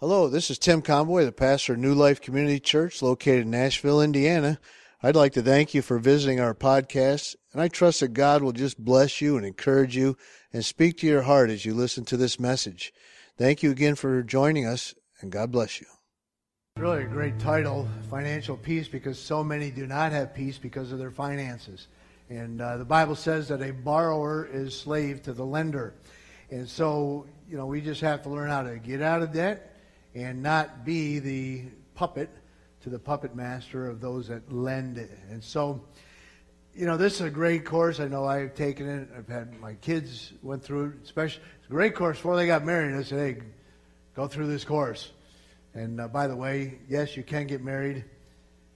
Hello, this is Tim Conboy, the pastor of New Life Community Church located in Nashville, Indiana. I'd like to thank you for visiting our podcast, and I trust that God will just bless you and encourage you and speak to your heart as you listen to this message. Thank you again for joining us, and God bless you. Really a great title, Financial Peace, because so many do not have peace because of their finances. And uh, the Bible says that a borrower is slave to the lender. And so, you know, we just have to learn how to get out of debt and not be the puppet to the puppet master of those that lend it. And so, you know, this is a great course. I know I've taken it. I've had my kids went through it. Especially, it's a great course before they got married. I said, hey, go through this course. And uh, by the way, yes, you can get married,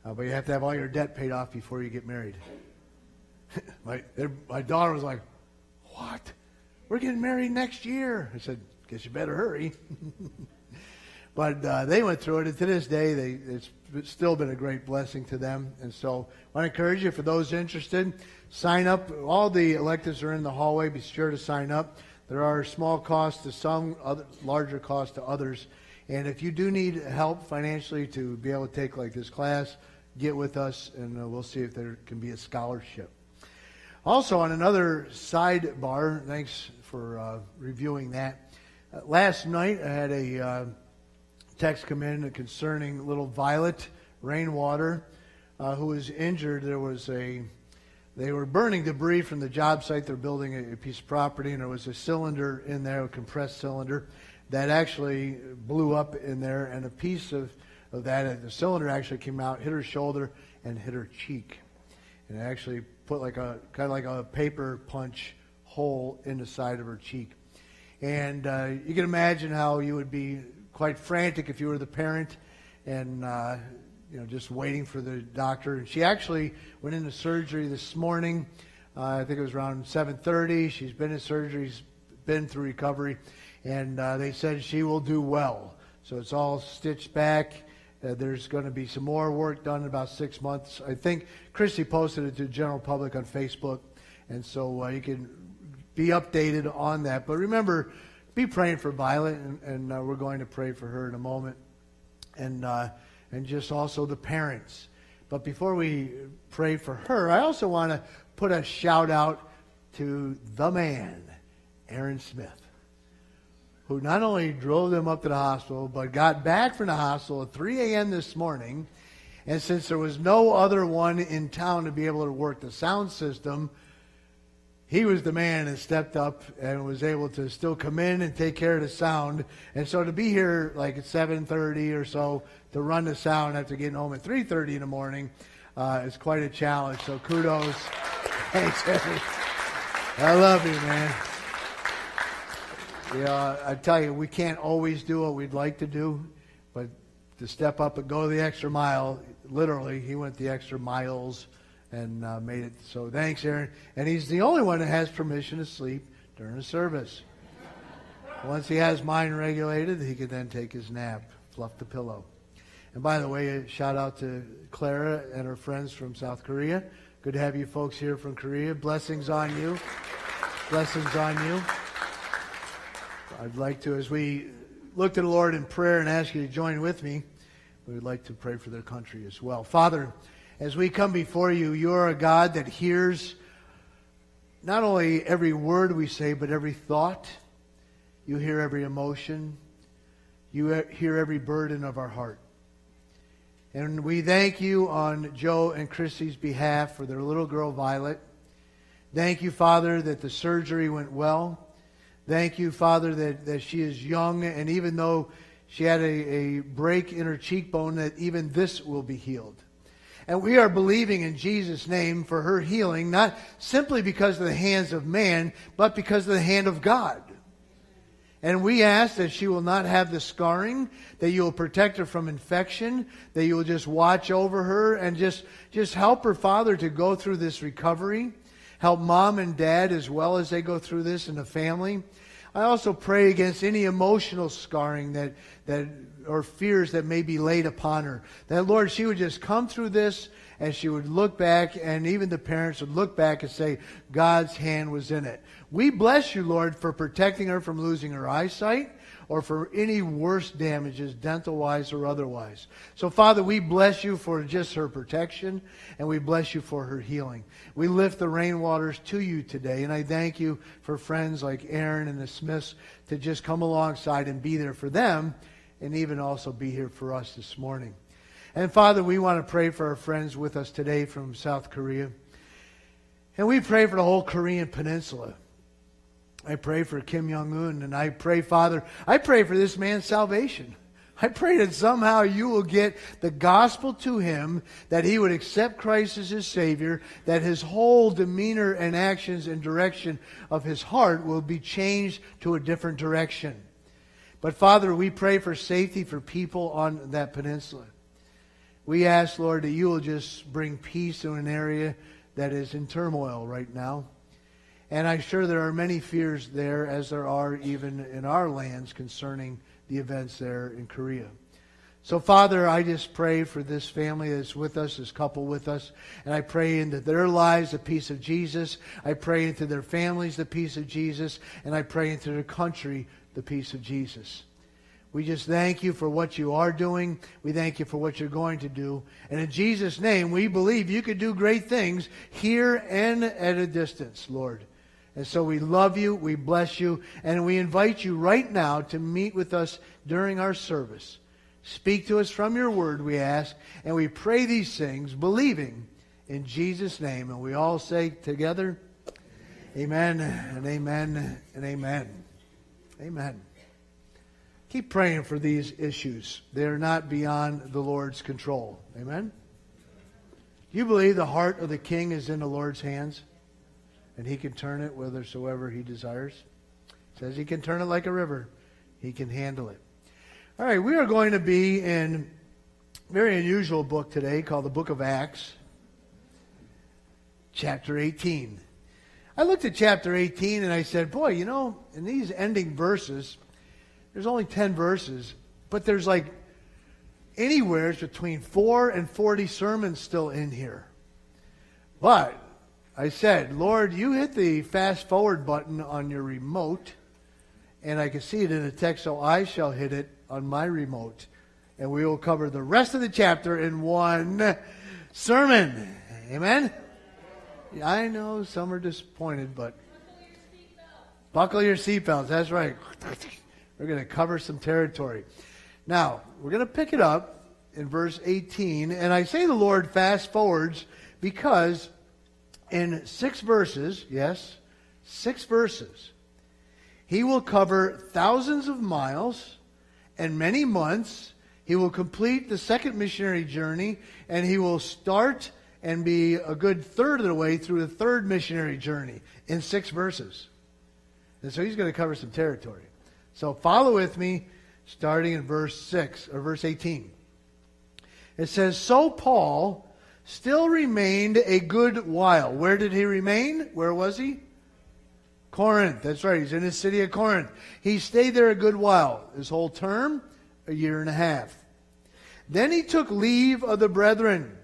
uh, but you have to have all your debt paid off before you get married. my, my daughter was like, What? We're getting married next year. I said, Guess you better hurry. but uh, they went through it, and to this day, they, it's still been a great blessing to them. And so I want to encourage you, for those interested, sign up. All the electives are in the hallway. Be sure to sign up. There are small costs to some, other, larger costs to others. And if you do need help financially to be able to take like this class, get with us, and uh, we'll see if there can be a scholarship. Also, on another sidebar, thanks for uh, reviewing that. Uh, last night, I had a uh, text come in concerning little Violet Rainwater, uh, who was injured. There was a they were burning debris from the job site. They're building a, a piece of property, and there was a cylinder in there, a compressed cylinder, that actually blew up in there, and a piece of, of that, the cylinder actually came out, hit her shoulder, and hit her cheek. And actually put like a kind of like a paper punch hole in the side of her cheek. And uh, you can imagine how you would be quite frantic if you were the parent and uh, you know just waiting for the doctor. And she actually went into surgery this morning. Uh, I think it was around 7:30. She's been in surgery, she's been through recovery, and uh, they said she will do well. So it's all stitched back. Uh, there's going to be some more work done in about six months. I think Christy posted it to the general public on Facebook, and so uh, you can be updated on that. But remember, be praying for Violet, and, and uh, we're going to pray for her in a moment, and uh, and just also the parents. But before we pray for her, I also want to put a shout out to the man, Aaron Smith who not only drove them up to the hospital, but got back from the hospital at 3 a.m. this morning. And since there was no other one in town to be able to work the sound system, he was the man that stepped up and was able to still come in and take care of the sound. And so to be here like at 7:30 or so to run the sound after getting home at 3:30 in the morning uh, is quite a challenge. So kudos. Thanks, Eddie. I love you, man. Yeah, I tell you, we can't always do what we'd like to do, but to step up and go the extra mile, literally, he went the extra miles and uh, made it. So thanks, Aaron. And he's the only one that has permission to sleep during the service. Once he has mind regulated, he can then take his nap, fluff the pillow. And by the way, a shout out to Clara and her friends from South Korea. Good to have you folks here from Korea. Blessings on you. Blessings on you. I'd like to, as we look to the Lord in prayer and ask you to join with me, we would like to pray for their country as well. Father, as we come before you, you are a God that hears not only every word we say, but every thought. You hear every emotion. You hear every burden of our heart. And we thank you on Joe and Christy's behalf for their little girl, Violet. Thank you, Father, that the surgery went well. Thank you, Father, that, that she is young, and even though she had a, a break in her cheekbone, that even this will be healed. And we are believing in Jesus' name for her healing, not simply because of the hands of man, but because of the hand of God. And we ask that she will not have the scarring, that you will protect her from infection, that you will just watch over her and just, just help her, Father, to go through this recovery. Help mom and dad as well as they go through this in the family. I also pray against any emotional scarring that, that or fears that may be laid upon her. That Lord, she would just come through this and she would look back and even the parents would look back and say, God's hand was in it. We bless you, Lord, for protecting her from losing her eyesight. or for any worse damages, dental wise or otherwise. So, Father, we bless you for just her protection, and we bless you for her healing. We lift the rainwaters to you today, and I thank you for friends like Aaron and the Smiths to just come alongside and be there for them, and even also be here for us this morning. And Father, we want to pray for our friends with us today from South Korea. And we pray for the whole Korean peninsula. I pray for Kim Jong un, and I pray, Father, I pray for this man's salvation. I pray that somehow you will get the gospel to him, that he would accept Christ as his Savior, that his whole demeanor and actions and direction of his heart will be changed to a different direction. But Father, we pray for safety for people on that peninsula. We ask, Lord, that you will just bring peace to an area that is in turmoil right now. And I'm sure there are many fears there, as there are even in our lands concerning the events there in Korea. So, Father, I just pray for this family that's with us, this couple with us, and I pray into their lives the peace of Jesus. I pray into their families the peace of Jesus, and I pray into their country the peace of Jesus. We just thank you for what you are doing. We thank you for what you're going to do. And in Jesus' name, we believe you could do great things here and at a distance, Lord. And so we love you, we bless you, and we invite you right now to meet with us during our service. Speak to us from your word, we ask, and we pray these things, believing in Jesus' name. And we all say together, Amen and amen and amen. Amen. Keep praying for these issues. They are not beyond the Lord's control. Amen. Do you believe the heart of the king is in the Lord's hands? and he can turn it whithersoever he desires. Says he can turn it like a river. He can handle it. All right, we are going to be in a very unusual book today called the Book of Acts, chapter 18. I looked at chapter 18 and I said, boy, you know, in these ending verses, there's only 10 verses, but there's like anywhere between 4 and 40 sermons still in here. But I said, Lord, you hit the fast forward button on your remote, and I can see it in the text, so I shall hit it on my remote. And we will cover the rest of the chapter in one sermon. Amen? I know some are disappointed, but buckle your seatbelts. That's right. We're going to cover some territory. Now, we're going to pick it up in verse 18. And I say the Lord fast forwards because in six verses, yes, six verses, he will cover thousands of miles and many months. He will complete the second missionary journey, and he will start and be a good third of the way through the third missionary journey in six verses. And so he's going to cover some territory. So follow with me, starting in verse 6 or verse 18. It says, So Paul still remained a good while. Where did he remain? Where was he? Corinth. That's right. He's in the city of Corinth. He stayed there a good while. His whole term, a year and a half. Then he took leave of the brethren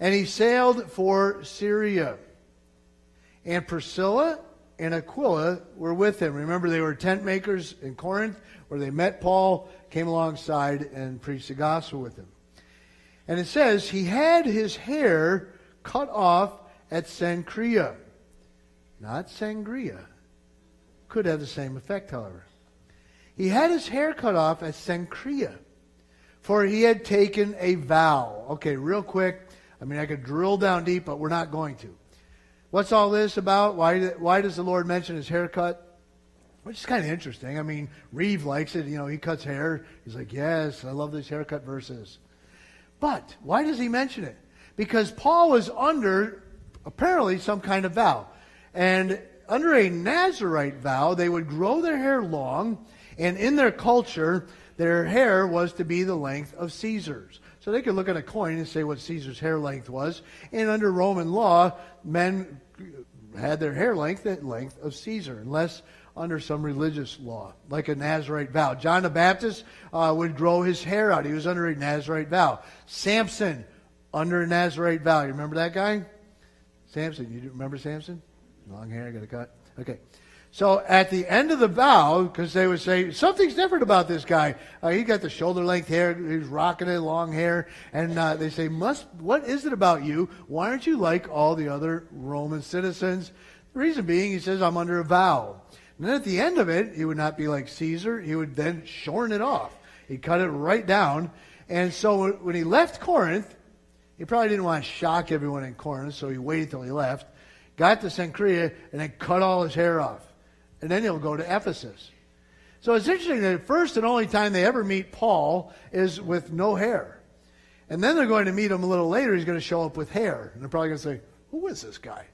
and he sailed for Syria. And Priscilla and Aquila were with him. Remember, they were tent makers in Corinth where they met Paul, came alongside, and preached the gospel with him. And it says he had his hair cut off at Cenchrea. Not Sangria. Could have the same effect, however. He had his hair cut off at Cenchrea, for he had taken a vow. Okay, real quick. I mean, I could drill down deep, but we're not going to. What's all this about? Why, why does the Lord mention his haircut? Which is kind of interesting. I mean, Reeve likes it. You know, he cuts hair. He's like, yes, I love these haircut verses. But why does he mention it? Because Paul was under apparently some kind of vow. And under a Nazarite vow, they would grow their hair long, and in their culture, their hair was to be the length of Caesar's. So they could look at a coin and say what Caesar's hair length was. And under Roman law, men had their hair length at length of Caesar, unless under some religious law, like a Nazarite vow. John the Baptist uh, would grow his hair out. He was under a Nazarite vow. Samson, under a Nazarite vow. You remember that guy? Samson. You remember Samson? Long hair, got a cut. Okay. So at the end of the vow, because they would say, something's different about this guy. Uh, he got the shoulder length hair, he's rocking it, long hair. And uh, they say, Must, what is it about you? Why aren't you like all the other Roman citizens? The reason being, he says, I'm under a vow. And then at the end of it, he would not be like Caesar. He would then shorn it off. He'd cut it right down. And so when he left Corinth, he probably didn't want to shock everyone in Corinth, so he waited till he left, got to Cenchrea, and then cut all his hair off and then he'll go to Ephesus. So it's interesting that the first and only time they ever meet Paul is with no hair. And then they're going to meet him a little later. He's going to show up with hair. And they're probably going to say, Who is this guy?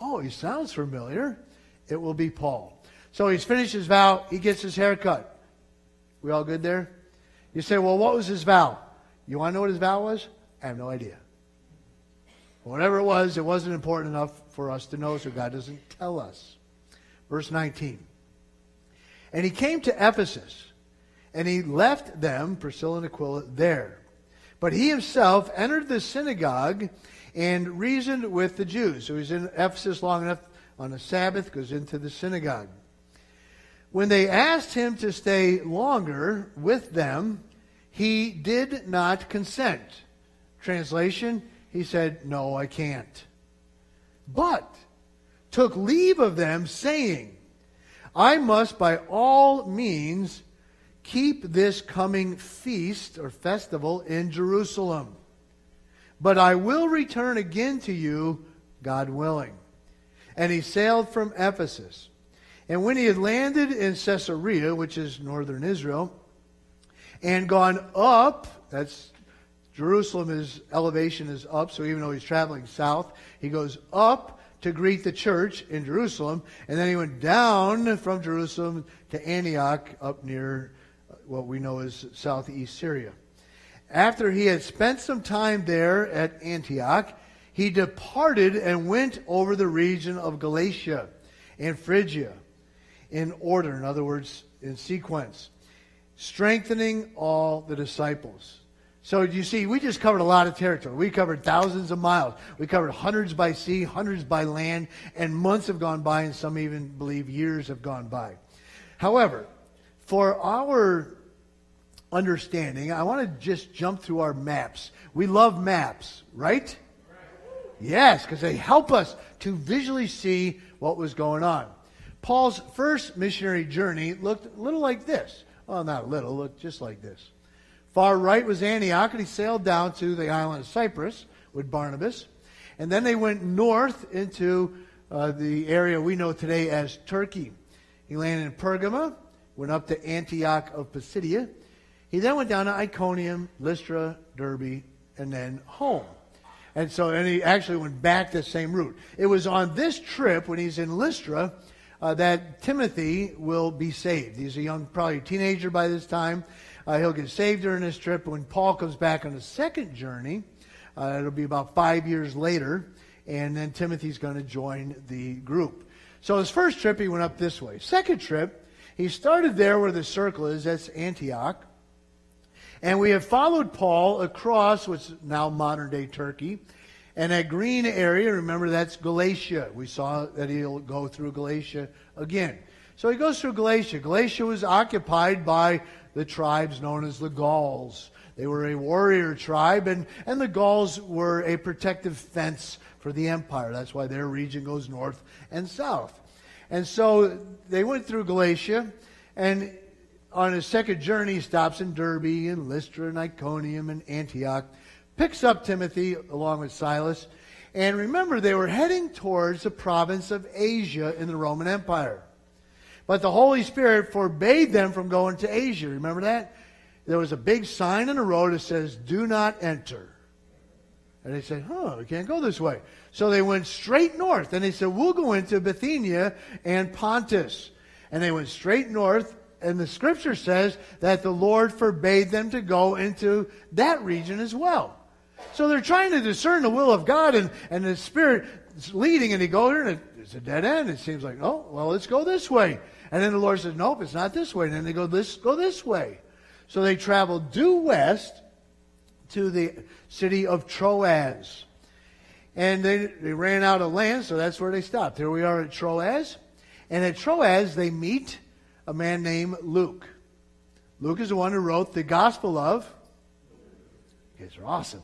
Oh, he sounds familiar. It will be Paul. So he's finished his vow. He gets his hair cut. We all good there? You say, Well, what was his vow? You want to know what his vow was? I have no idea. Whatever it was, it wasn't important enough for us to know, so God doesn't tell us. Verse 19. And he came to Ephesus, and he left them, Priscilla and Aquila, there. But he himself entered the synagogue and reasoned with the Jews. So he's in Ephesus long enough on a Sabbath, goes into the synagogue. When they asked him to stay longer with them, he did not consent. Translation, he said, No, I can't. But took leave of them, saying, I must by all means keep this coming feast or festival in Jerusalem. But I will return again to you, God willing. And he sailed from Ephesus. And when he had landed in Caesarea, which is northern Israel, and gone up, that's Jerusalem is elevation is up, so even though he's traveling south, he goes up to greet the church in Jerusalem, and then he went down from Jerusalem to Antioch up near uh, what we know as southeast Syria. After he had spent some time there at Antioch, he departed and went over the region of Galatia and Phrygia in order, in other words, in sequence, strengthening all the disciples. So you see, we just covered a lot of territory. We covered thousands of miles. We covered hundreds by sea, hundreds by land, and months have gone by, and some even believe years have gone by. However, for our understanding, I want to just jump through our maps. We love maps, right? Yes, because they help us to visually see what was going on. Paul's first missionary journey looked a little like this. Well, not a little, looked just like this. Far right was Antioch, and he sailed down to the island of Cyprus with Barnabas. And then they went north into uh, the area we know today as Turkey. He landed in Pergama, went up to Antioch of Pisidia. He then went down to Iconium, Lystra, Derbe, and then home. And so, and he actually went back the same route. It was on this trip when he's in Lystra uh, that Timothy will be saved. He's a young, probably a teenager by this time. Uh, he'll get saved during this trip. When Paul comes back on the second journey, uh, it'll be about five years later, and then Timothy's going to join the group. So his first trip, he went up this way. Second trip, he started there where the circle is. That's Antioch. And we have followed Paul across what's now modern day Turkey. And that green area, remember that's Galatia. We saw that he'll go through Galatia again. So he goes through Galatia. Galatia was occupied by the tribes known as the Gauls. They were a warrior tribe, and, and the Gauls were a protective fence for the empire. That's why their region goes north and south. And so they went through Galatia, and on his second journey, he stops in Derbe and Lystra and Iconium and Antioch, picks up Timothy along with Silas, and remember, they were heading towards the province of Asia in the Roman Empire. But the Holy Spirit forbade them from going to Asia. Remember that? There was a big sign on the road that says, Do not enter. And they said, Huh, we can't go this way. So they went straight north. And they said, We'll go into Bithynia and Pontus. And they went straight north. And the scripture says that the Lord forbade them to go into that region as well. So they're trying to discern the will of God, and, and the Spirit is leading, and they go here, and it's a dead end. It seems like, oh, well, let's go this way. And then the Lord says, Nope, it's not this way. And then they go, This go this way. So they traveled due west to the city of Troas. And they, they ran out of land, so that's where they stopped. Here we are at Troas. And at Troas, they meet a man named Luke. Luke is the one who wrote the Gospel of. You guys are awesome.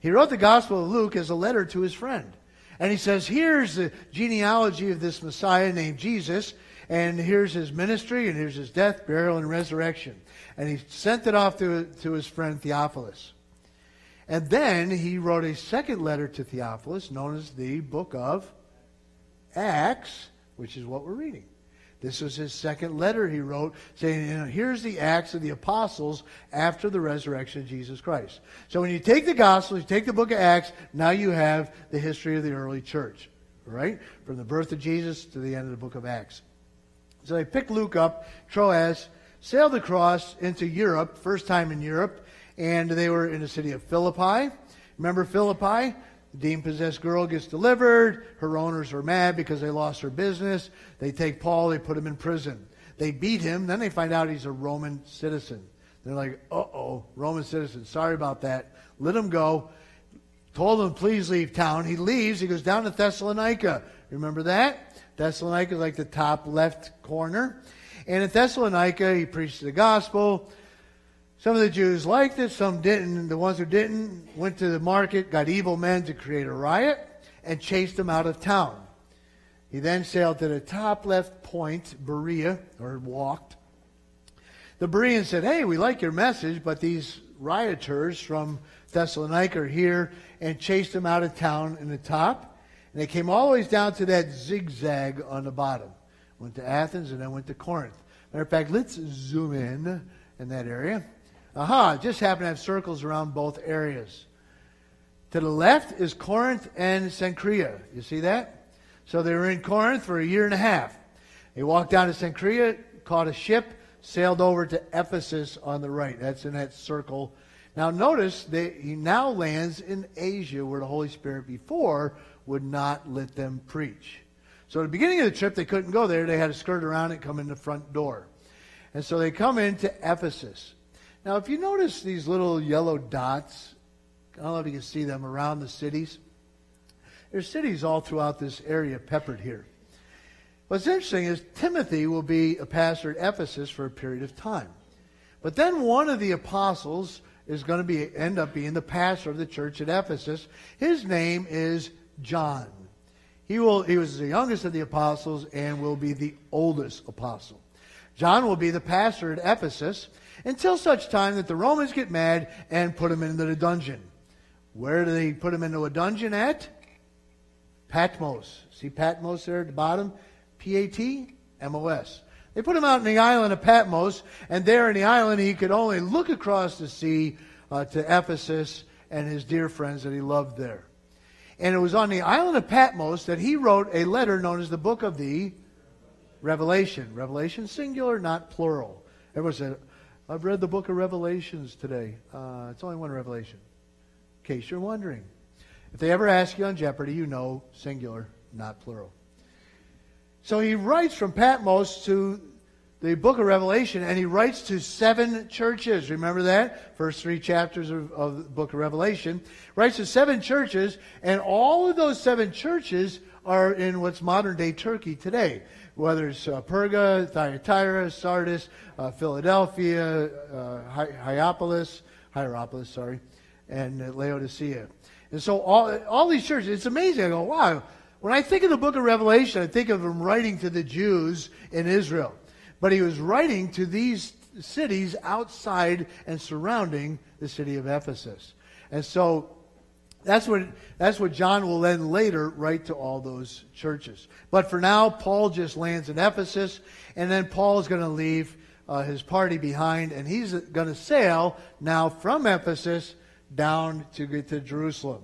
He wrote the Gospel of Luke as a letter to his friend. And he says, here's the genealogy of this Messiah named Jesus, and here's his ministry, and here's his death, burial, and resurrection. And he sent it off to, to his friend Theophilus. And then he wrote a second letter to Theophilus, known as the book of Acts, which is what we're reading. This was his second letter he wrote, saying, you know, here's the Acts of the Apostles after the resurrection of Jesus Christ. So when you take the Gospels, you take the book of Acts, now you have the history of the early church, right? From the birth of Jesus to the end of the book of Acts. So they picked Luke up, Troas, sailed across into Europe, first time in Europe, and they were in the city of Philippi. Remember Philippi? The demon possessed girl gets delivered. Her owners are mad because they lost her business. They take Paul, they put him in prison. They beat him. Then they find out he's a Roman citizen. They're like, uh oh, Roman citizen. Sorry about that. Let him go. Told him, please leave town. He leaves. He goes down to Thessalonica. Remember that? Thessalonica is like the top left corner. And in Thessalonica, he preached the gospel. Some of the Jews liked it, some didn't. The ones who didn't went to the market, got evil men to create a riot, and chased them out of town. He then sailed to the top left point, Berea, or walked. The Bereans said, Hey, we like your message, but these rioters from Thessalonica are here, and chased them out of town in the top. And they came all the way down to that zigzag on the bottom. Went to Athens and then went to Corinth. Matter of fact, let's zoom in in that area. Aha, just happened to have circles around both areas. To the left is Corinth and Cenchrea. You see that? So they were in Corinth for a year and a half. They walked down to Cenchrea, caught a ship, sailed over to Ephesus on the right. That's in that circle. Now notice that he now lands in Asia where the Holy Spirit before would not let them preach. So at the beginning of the trip, they couldn't go there. They had to skirt around and come in the front door. And so they come into Ephesus. Now, if you notice these little yellow dots, I don't know if you can see them around the cities. There's cities all throughout this area peppered here. What's interesting is Timothy will be a pastor at Ephesus for a period of time. But then one of the apostles is going to be end up being the pastor of the church at Ephesus. His name is John. He will he was the youngest of the apostles and will be the oldest apostle. John will be the pastor at Ephesus until such time that the Romans get mad and put him into the dungeon. Where do they put him into a dungeon at? Patmos. See Patmos there at the bottom? P A T M O S. They put him out in the island of Patmos, and there in the island he could only look across the sea uh, to Ephesus and his dear friends that he loved there. And it was on the island of Patmos that he wrote a letter known as the Book of the Revelation. Revelation singular, not plural. Everyone said, I've read the book of Revelations today. Uh, it's only one revelation, in case you're wondering. If they ever ask you on Jeopardy, you know singular, not plural. So he writes from Patmos to the book of Revelation, and he writes to seven churches. Remember that? First three chapters of, of the book of Revelation. Writes to seven churches, and all of those seven churches are in what's modern day Turkey today whether it's uh, Perga, Thyatira, Sardis, uh, Philadelphia, uh, Hi- Hierapolis, Hierapolis, sorry, and Laodicea. And so all, all these churches, it's amazing. I go, wow. When I think of the book of Revelation, I think of him writing to the Jews in Israel. But he was writing to these cities outside and surrounding the city of Ephesus. And so that's what, that's what John will then later write to all those churches. But for now, Paul just lands in Ephesus, and then Paul is going to leave uh, his party behind, and he's going to sail now from Ephesus down to get to Jerusalem.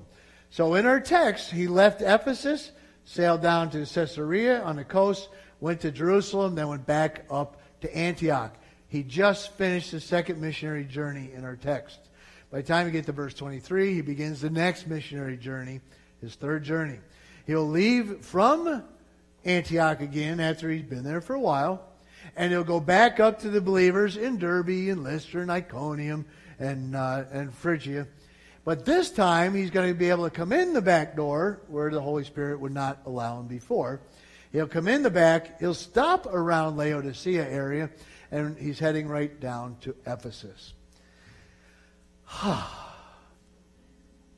So in our text, he left Ephesus, sailed down to Caesarea on the coast, went to Jerusalem, then went back up to Antioch. He just finished the second missionary journey in our text. By the time you get to verse 23, he begins the next missionary journey, his third journey. He'll leave from Antioch again after he's been there for a while, and he'll go back up to the believers in Derbe and Lystra and Iconium and, uh, and Phrygia. But this time, he's going to be able to come in the back door where the Holy Spirit would not allow him before. He'll come in the back, he'll stop around Laodicea area, and he's heading right down to Ephesus.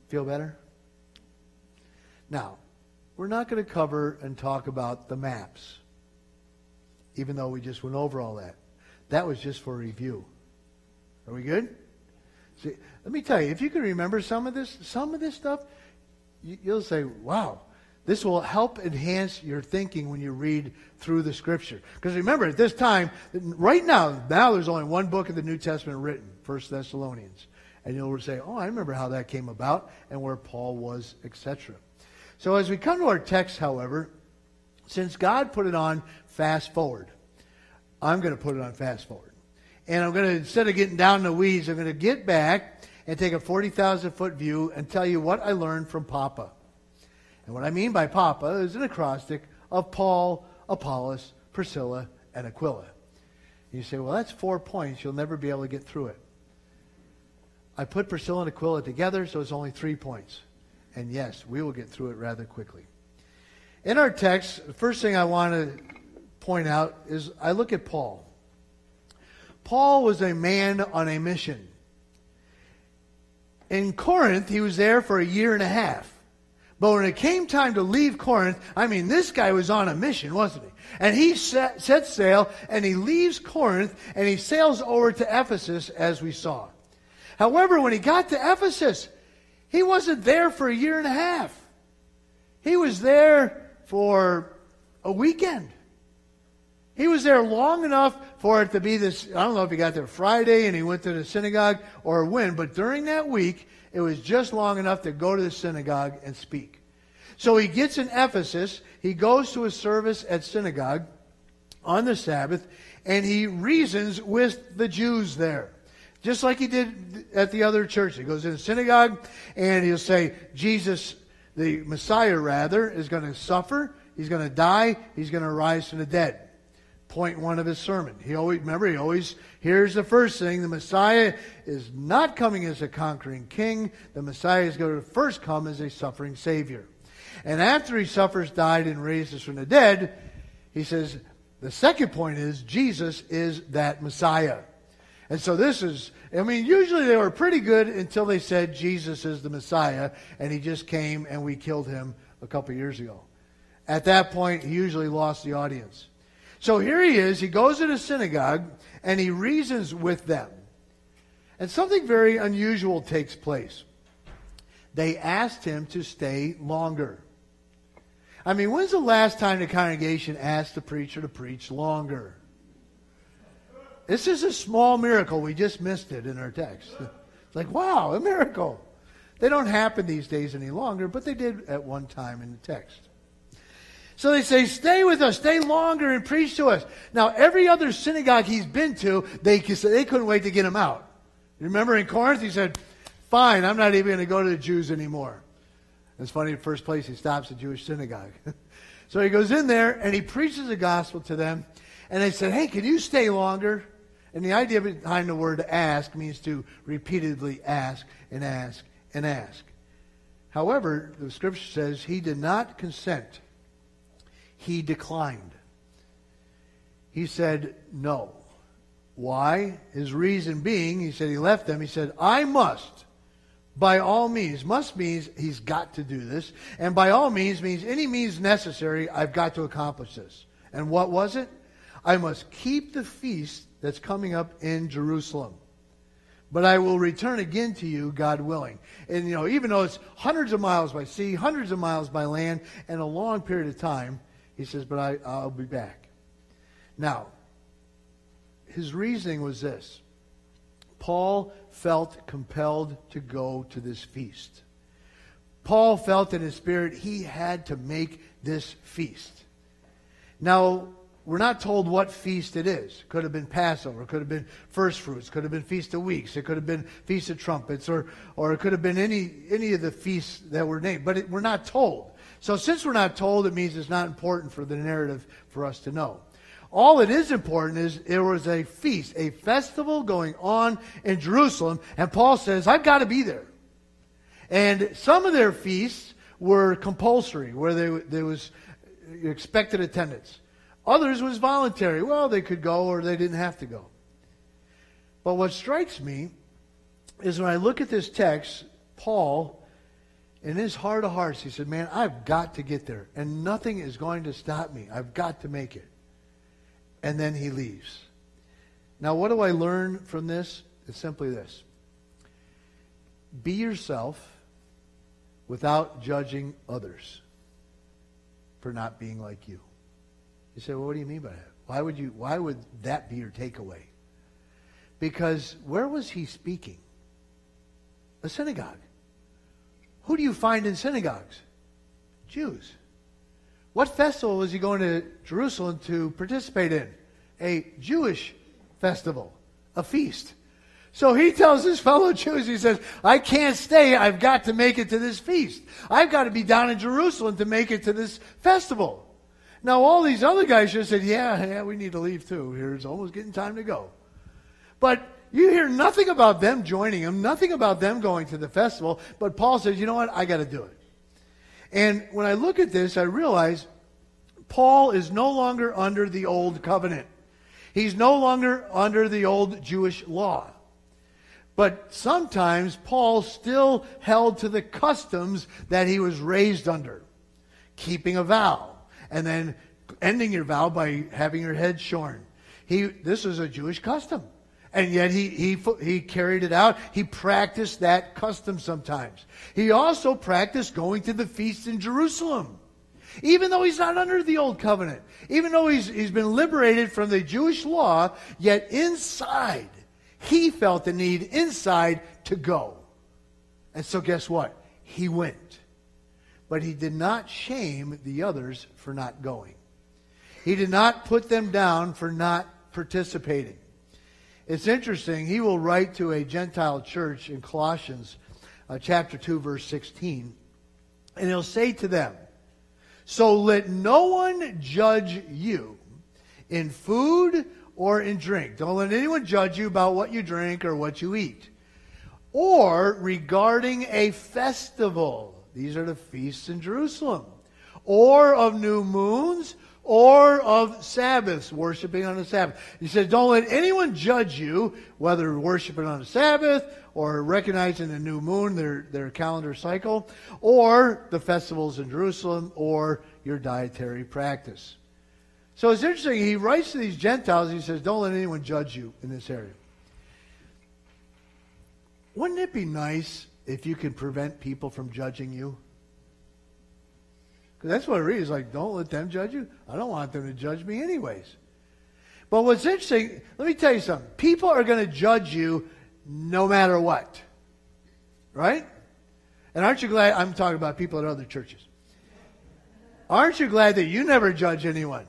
Feel better? Now, we're not going to cover and talk about the maps, even though we just went over all that. That was just for review. Are we good? See, let me tell you, if you can remember some of this, some of this stuff, you, you'll say, "Wow, this will help enhance your thinking when you read through the Scripture." Because remember, at this time, right now, now there's only one book of the New Testament written, First Thessalonians, and you'll say, "Oh, I remember how that came about and where Paul was, etc." So as we come to our text, however, since God put it on fast forward, I'm going to put it on fast forward. And I'm going to, instead of getting down in the weeds, I'm going to get back and take a 40,000 foot view and tell you what I learned from Papa. And what I mean by Papa is an acrostic of Paul, Apollos, Priscilla, and Aquila. You say, well, that's four points. You'll never be able to get through it. I put Priscilla and Aquila together, so it's only three points. And yes, we will get through it rather quickly. In our text, the first thing I want to point out is I look at Paul. Paul was a man on a mission. In Corinth, he was there for a year and a half. But when it came time to leave Corinth, I mean, this guy was on a mission, wasn't he? And he set, sets sail and he leaves Corinth and he sails over to Ephesus, as we saw. However, when he got to Ephesus, he wasn't there for a year and a half. He was there for a weekend. He was there long enough for it to be this. I don't know if he got there Friday and he went to the synagogue or when, but during that week, it was just long enough to go to the synagogue and speak. So he gets in Ephesus, he goes to a service at synagogue on the Sabbath, and he reasons with the Jews there. Just like he did at the other church. He goes in the synagogue and he'll say, Jesus, the Messiah rather, is going to suffer, he's going to die, he's going to rise from the dead point one of his sermon. He always, remember, he always hears the first thing the Messiah is not coming as a conquering king. The Messiah is going to first come as a suffering Savior. And after he suffers, died, and raises from the dead, he says, the second point is Jesus is that Messiah. And so this is, I mean, usually they were pretty good until they said Jesus is the Messiah, and he just came and we killed him a couple years ago. At that point, he usually lost the audience. So here he is. He goes to the synagogue and he reasons with them. And something very unusual takes place. They asked him to stay longer. I mean, when's the last time the congregation asked the preacher to preach longer? This is a small miracle. We just missed it in our text. It's like, wow, a miracle. They don't happen these days any longer, but they did at one time in the text. So they say, stay with us, stay longer and preach to us. Now, every other synagogue he's been to, they, they couldn't wait to get him out. Remember in Corinth, he said, fine, I'm not even going to go to the Jews anymore. It's funny, the first place he stops, a Jewish synagogue. so he goes in there and he preaches the gospel to them. And they said, hey, can you stay longer? And the idea behind the word ask means to repeatedly ask and ask and ask. However, the scripture says he did not consent he declined. He said no. Why? His reason being, he said he left them. He said, I must, by all means, must means he's got to do this. And by all means means any means necessary, I've got to accomplish this. And what was it? I must keep the feast that's coming up in Jerusalem. But I will return again to you, God willing. And, you know, even though it's hundreds of miles by sea, hundreds of miles by land, and a long period of time, he says, But I, I'll be back. Now, his reasoning was this Paul felt compelled to go to this feast. Paul felt in his spirit he had to make this feast. Now, we're not told what feast it is. It could have been Passover. It could have been first fruits. It could have been Feast of Weeks. It could have been Feast of Trumpets. Or, or it could have been any, any of the feasts that were named. But it, we're not told. So since we're not told, it means it's not important for the narrative for us to know. All it is important is there was a feast, a festival going on in Jerusalem, and Paul says, I've got to be there. And some of their feasts were compulsory, where they, there was expected attendance. Others was voluntary. Well, they could go or they didn't have to go. But what strikes me is when I look at this text, Paul, in his heart of hearts, he said, Man, I've got to get there, and nothing is going to stop me. I've got to make it. And then he leaves. Now, what do I learn from this? It's simply this be yourself without judging others for not being like you. You say, well, what do you mean by that? Why would you why would that be your takeaway? Because where was he speaking? A synagogue. Who do you find in synagogues? Jews. What festival was he going to Jerusalem to participate in? A Jewish festival, a feast. So he tells his fellow Jews, he says, I can't stay. I've got to make it to this feast. I've got to be down in Jerusalem to make it to this festival. Now, all these other guys just said, yeah, yeah, we need to leave too. Here it's almost getting time to go. But you hear nothing about them joining him, nothing about them going to the festival. But Paul says, you know what? I got to do it. And when I look at this, I realize Paul is no longer under the old covenant. He's no longer under the old Jewish law. But sometimes Paul still held to the customs that he was raised under, keeping a vow, and then ending your vow by having your head shorn. He, this was a Jewish custom. And yet he, he, he carried it out. He practiced that custom sometimes. He also practiced going to the feasts in Jerusalem. Even though he's not under the old covenant, even though he's, he's been liberated from the Jewish law, yet inside he felt the need inside to go. And so, guess what? He went. But he did not shame the others for not going. He did not put them down for not participating. It's interesting. He will write to a Gentile church in Colossians uh, chapter 2, verse 16. And he'll say to them, So let no one judge you in food or in drink. Don't let anyone judge you about what you drink or what you eat. Or regarding a festival. These are the feasts in Jerusalem. Or of new moons, or of Sabbaths, worshiping on the Sabbath. He says, don't let anyone judge you, whether worshiping on the Sabbath, or recognizing the new moon, their, their calendar cycle, or the festivals in Jerusalem, or your dietary practice. So it's interesting. He writes to these Gentiles, he says, Don't let anyone judge you in this area. Wouldn't it be nice if you could prevent people from judging you? Because that's what it reads like, don't let them judge you. I don't want them to judge me, anyways. But what's interesting, let me tell you something. People are going to judge you no matter what. Right? And aren't you glad I'm talking about people at other churches? Aren't you glad that you never judge anyone?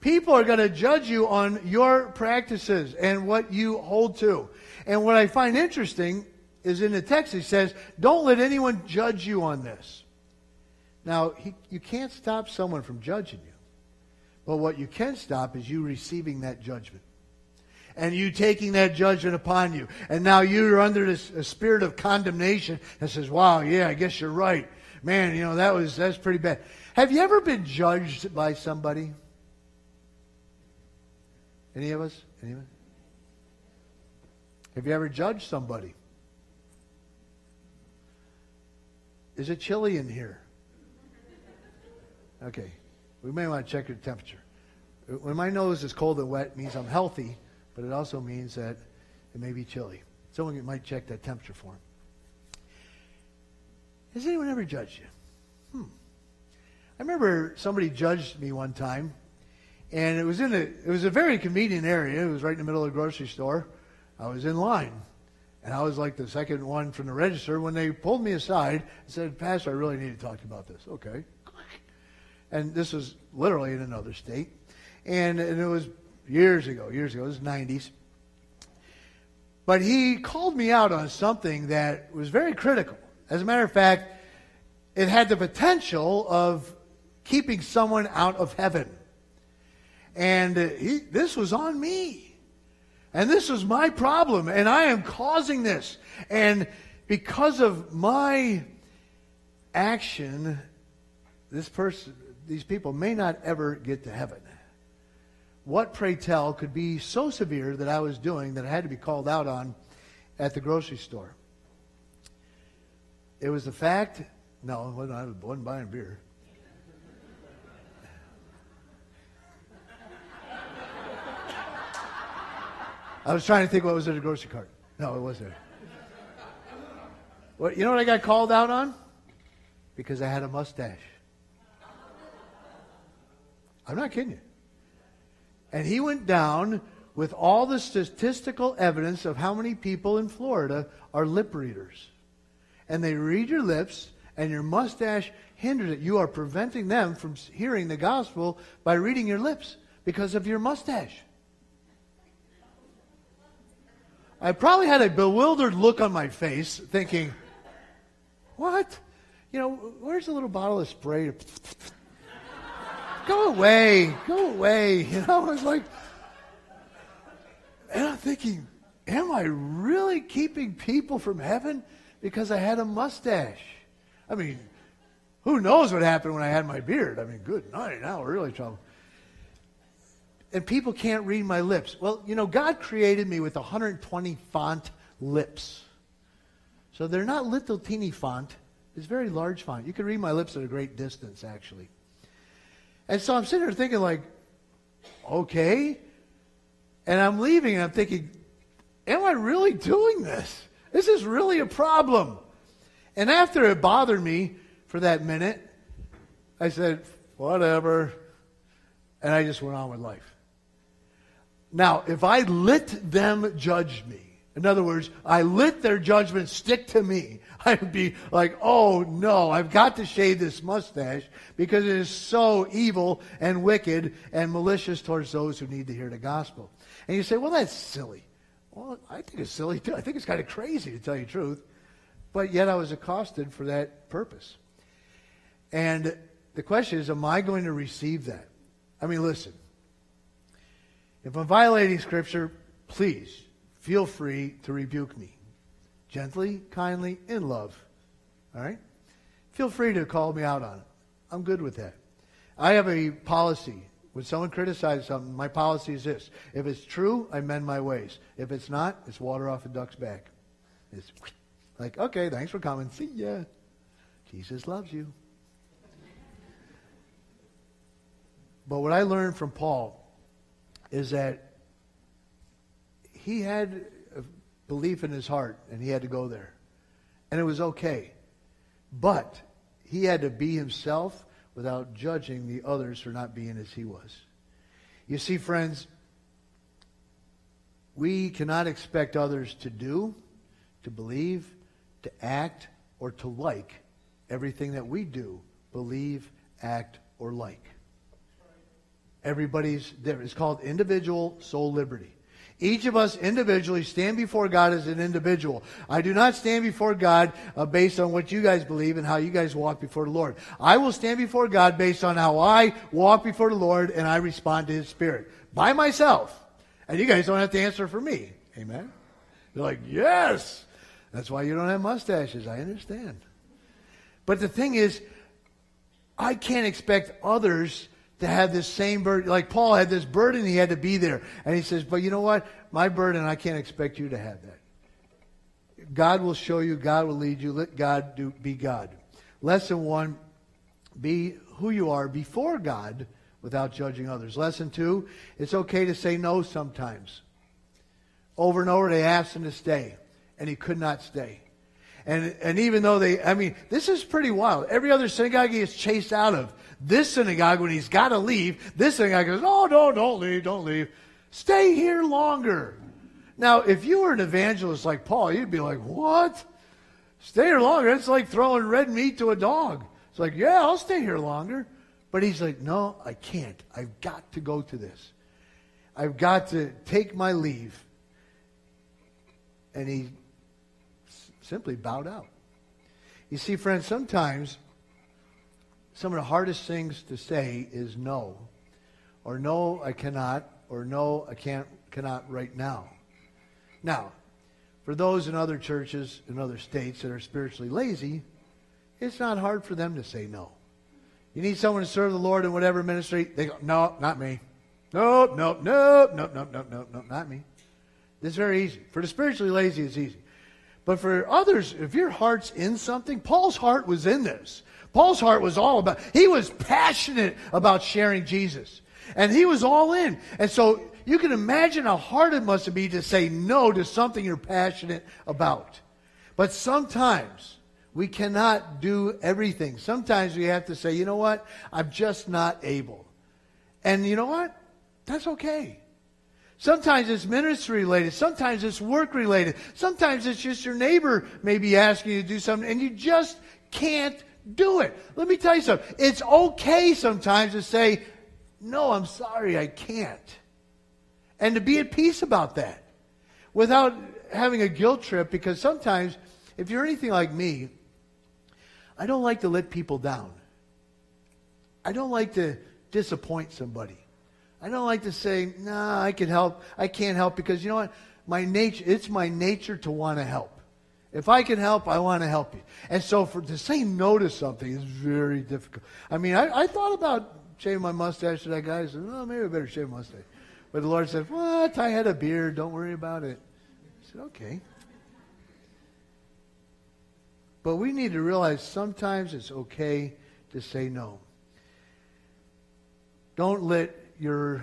People are going to judge you on your practices and what you hold to. And what I find interesting is in the text, he says, Don't let anyone judge you on this. Now, he, you can't stop someone from judging you. But what you can stop is you receiving that judgment. And you taking that judgment upon you. And now you're under this a spirit of condemnation that says, wow, yeah, I guess you're right. Man, you know, that was, that's pretty bad. Have you ever been judged by somebody? Any of us? Anyone? Have you ever judged somebody? Is it chilly in here? Okay. We may want to check your temperature. When my nose is cold and wet, means I'm healthy, but it also means that it may be chilly. Someone might check that temperature for him. Has anyone ever judged you? Hmm. I remember somebody judged me one time and it was in a it was a very convenient area. It was right in the middle of the grocery store. I was in line, and I was like the second one from the register when they pulled me aside and said, "Pastor, I really need to talk to you about this." Okay, and this was literally in another state, and, and it was years ago. Years ago, it was '90s. But he called me out on something that was very critical. As a matter of fact, it had the potential of keeping someone out of heaven. And uh, he, this was on me. And this was my problem. And I am causing this. And because of my action, this person, these people may not ever get to heaven. What, pray tell, could be so severe that I was doing that I had to be called out on at the grocery store? It was the fact, no, I wasn't buying beer. I was trying to think what was in the grocery cart. No, it wasn't. Well, you know what I got called out on? Because I had a mustache. I'm not kidding you. And he went down with all the statistical evidence of how many people in Florida are lip readers. And they read your lips, and your mustache hinders it. You are preventing them from hearing the gospel by reading your lips because of your mustache. I probably had a bewildered look on my face, thinking, What? You know, where's the little bottle of spray? Go away, go away. You know, I was like, and I'm thinking, Am I really keeping people from heaven because I had a mustache? I mean, who knows what happened when I had my beard? I mean, good night. Now we're really trouble and people can't read my lips. Well, you know, God created me with 120 font lips. So they're not little teeny font. It's very large font. You can read my lips at a great distance, actually. And so I'm sitting there thinking, like, okay. And I'm leaving and I'm thinking, am I really doing this? This is really a problem. And after it bothered me for that minute, I said, whatever. And I just went on with life. Now, if I let them judge me, in other words, I let their judgment stick to me, I would be like, oh no, I've got to shave this mustache because it is so evil and wicked and malicious towards those who need to hear the gospel. And you say, well, that's silly. Well, I think it's silly too. I think it's kind of crazy to tell you the truth. But yet I was accosted for that purpose. And the question is, am I going to receive that? I mean, listen, if I'm violating Scripture, please feel free to rebuke me. Gently, kindly, in love. All right? Feel free to call me out on it. I'm good with that. I have a policy. When someone criticizes something, my policy is this. If it's true, I mend my ways. If it's not, it's water off a duck's back. It's like, okay, thanks for coming. See ya. Jesus loves you. But what I learned from Paul is that he had belief in his heart and he had to go there. And it was okay. But he had to be himself without judging the others for not being as he was. You see, friends, we cannot expect others to do, to believe, to act, or to like everything that we do, believe, act, or like. Everybody's different. It's called individual soul liberty. Each of us individually stand before God as an individual. I do not stand before God uh, based on what you guys believe and how you guys walk before the Lord. I will stand before God based on how I walk before the Lord and I respond to His Spirit by myself. And you guys don't have to answer for me. Amen? You're like, yes. That's why you don't have mustaches. I understand. But the thing is, I can't expect others to have this same burden. Like Paul had this burden, he had to be there. And he says, But you know what? My burden, I can't expect you to have that. God will show you, God will lead you. Let God do, be God. Lesson one be who you are before God without judging others. Lesson two it's okay to say no sometimes. Over and over, they asked him to stay, and he could not stay. And, and even though they, I mean, this is pretty wild. Every other synagogue he is chased out of. This synagogue, when he's got to leave, this synagogue goes, oh, no, don't leave, don't leave. Stay here longer. Now, if you were an evangelist like Paul, you'd be like, what? Stay here longer? It's like throwing red meat to a dog. It's like, yeah, I'll stay here longer. But he's like, no, I can't. I've got to go to this. I've got to take my leave. And he simply bowed out. You see, friends, sometimes some of the hardest things to say is no, or no, I cannot, or no, I can't, cannot right now. Now, for those in other churches in other states that are spiritually lazy, it's not hard for them to say no. You need someone to serve the Lord in whatever ministry? They go, no, not me. Nope, nope, nope, nope, nope, nope, nope, nope, not me. This is very easy. For the spiritually lazy, it's easy. But for others, if your heart's in something, Paul's heart was in this. Paul's heart was all about, he was passionate about sharing Jesus. And he was all in. And so you can imagine how hard it must be to say no to something you're passionate about. But sometimes we cannot do everything. Sometimes we have to say, you know what? I'm just not able. And you know what? That's okay. Sometimes it's ministry related. Sometimes it's work related. Sometimes it's just your neighbor maybe asking you to do something and you just can't do it. Let me tell you something. It's okay sometimes to say, no, I'm sorry, I can't. And to be at peace about that without having a guilt trip because sometimes, if you're anything like me, I don't like to let people down. I don't like to disappoint somebody. I don't like to say, nah, I can help. I can't help because you know what? My nature, it's my nature to want to help. If I can help, I want to help you. And so for to say no to something is very difficult. I mean, I, I thought about shaving my mustache to that guy. I said, oh, maybe I better shave my mustache. But the Lord said, What? I had a beard. Don't worry about it. I said, Okay. But we need to realize sometimes it's okay to say no. Don't let your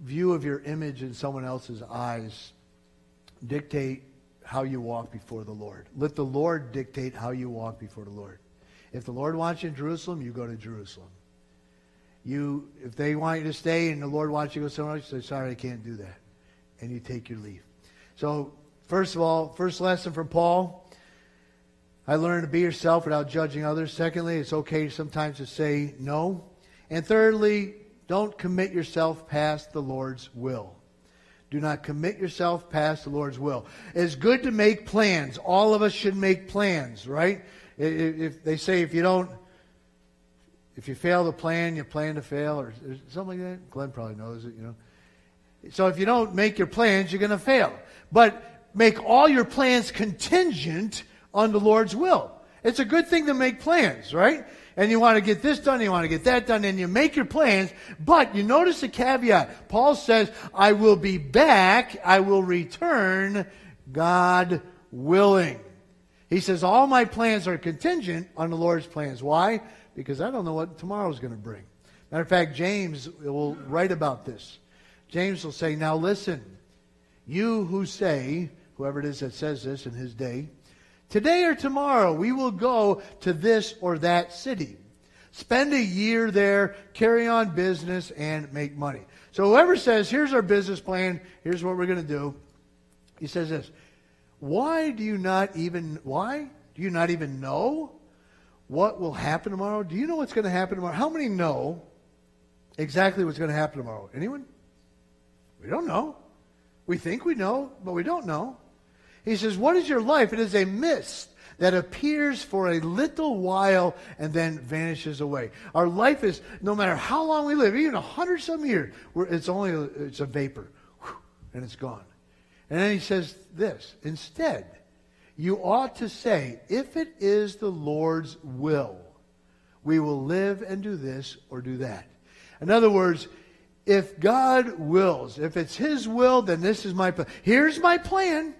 view of your image in someone else's eyes dictate how you walk before the Lord. Let the Lord dictate how you walk before the Lord. If the Lord wants you in Jerusalem, you go to Jerusalem. You, if they want you to stay and the Lord wants you to go somewhere else, you say, sorry, I can't do that. And you take your leave. So, first of all, first lesson from Paul, I learned to be yourself without judging others. Secondly, it's okay sometimes to say no. And thirdly, don't commit yourself past the Lord's will. Do not commit yourself past the Lord's will. It's good to make plans. All of us should make plans, right? If they say if you don't if you fail to plan, you plan to fail, or, something like that. Glenn probably knows it, you know. So if you don't make your plans, you're going to fail. But make all your plans contingent on the Lord's will. It's a good thing to make plans, right? And you want to get this done, you want to get that done, and you make your plans. But you notice the caveat. Paul says, I will be back, I will return, God willing. He says, all my plans are contingent on the Lord's plans. Why? because I don't know what tomorrow's going to bring. Matter of fact, James will write about this. James will say, Now listen, you who say, whoever it is that says this in his day, today or tomorrow we will go to this or that city. Spend a year there, carry on business, and make money. So whoever says, Here's our business plan, here's what we're going to do, he says this. Why do you not even, why? Do you not even know what will happen tomorrow? Do you know what's going to happen tomorrow? How many know exactly what's going to happen tomorrow? Anyone? We don't know. We think we know, but we don't know. He says, What is your life? It is a mist that appears for a little while and then vanishes away. Our life is, no matter how long we live, even a hundred some years, it's only a, it's a vapor, and it's gone. And then he says this instead, you ought to say, if it is the Lord's will, we will live and do this or do that. In other words, if God wills, if it's His will, then this is my plan. Here's my plan.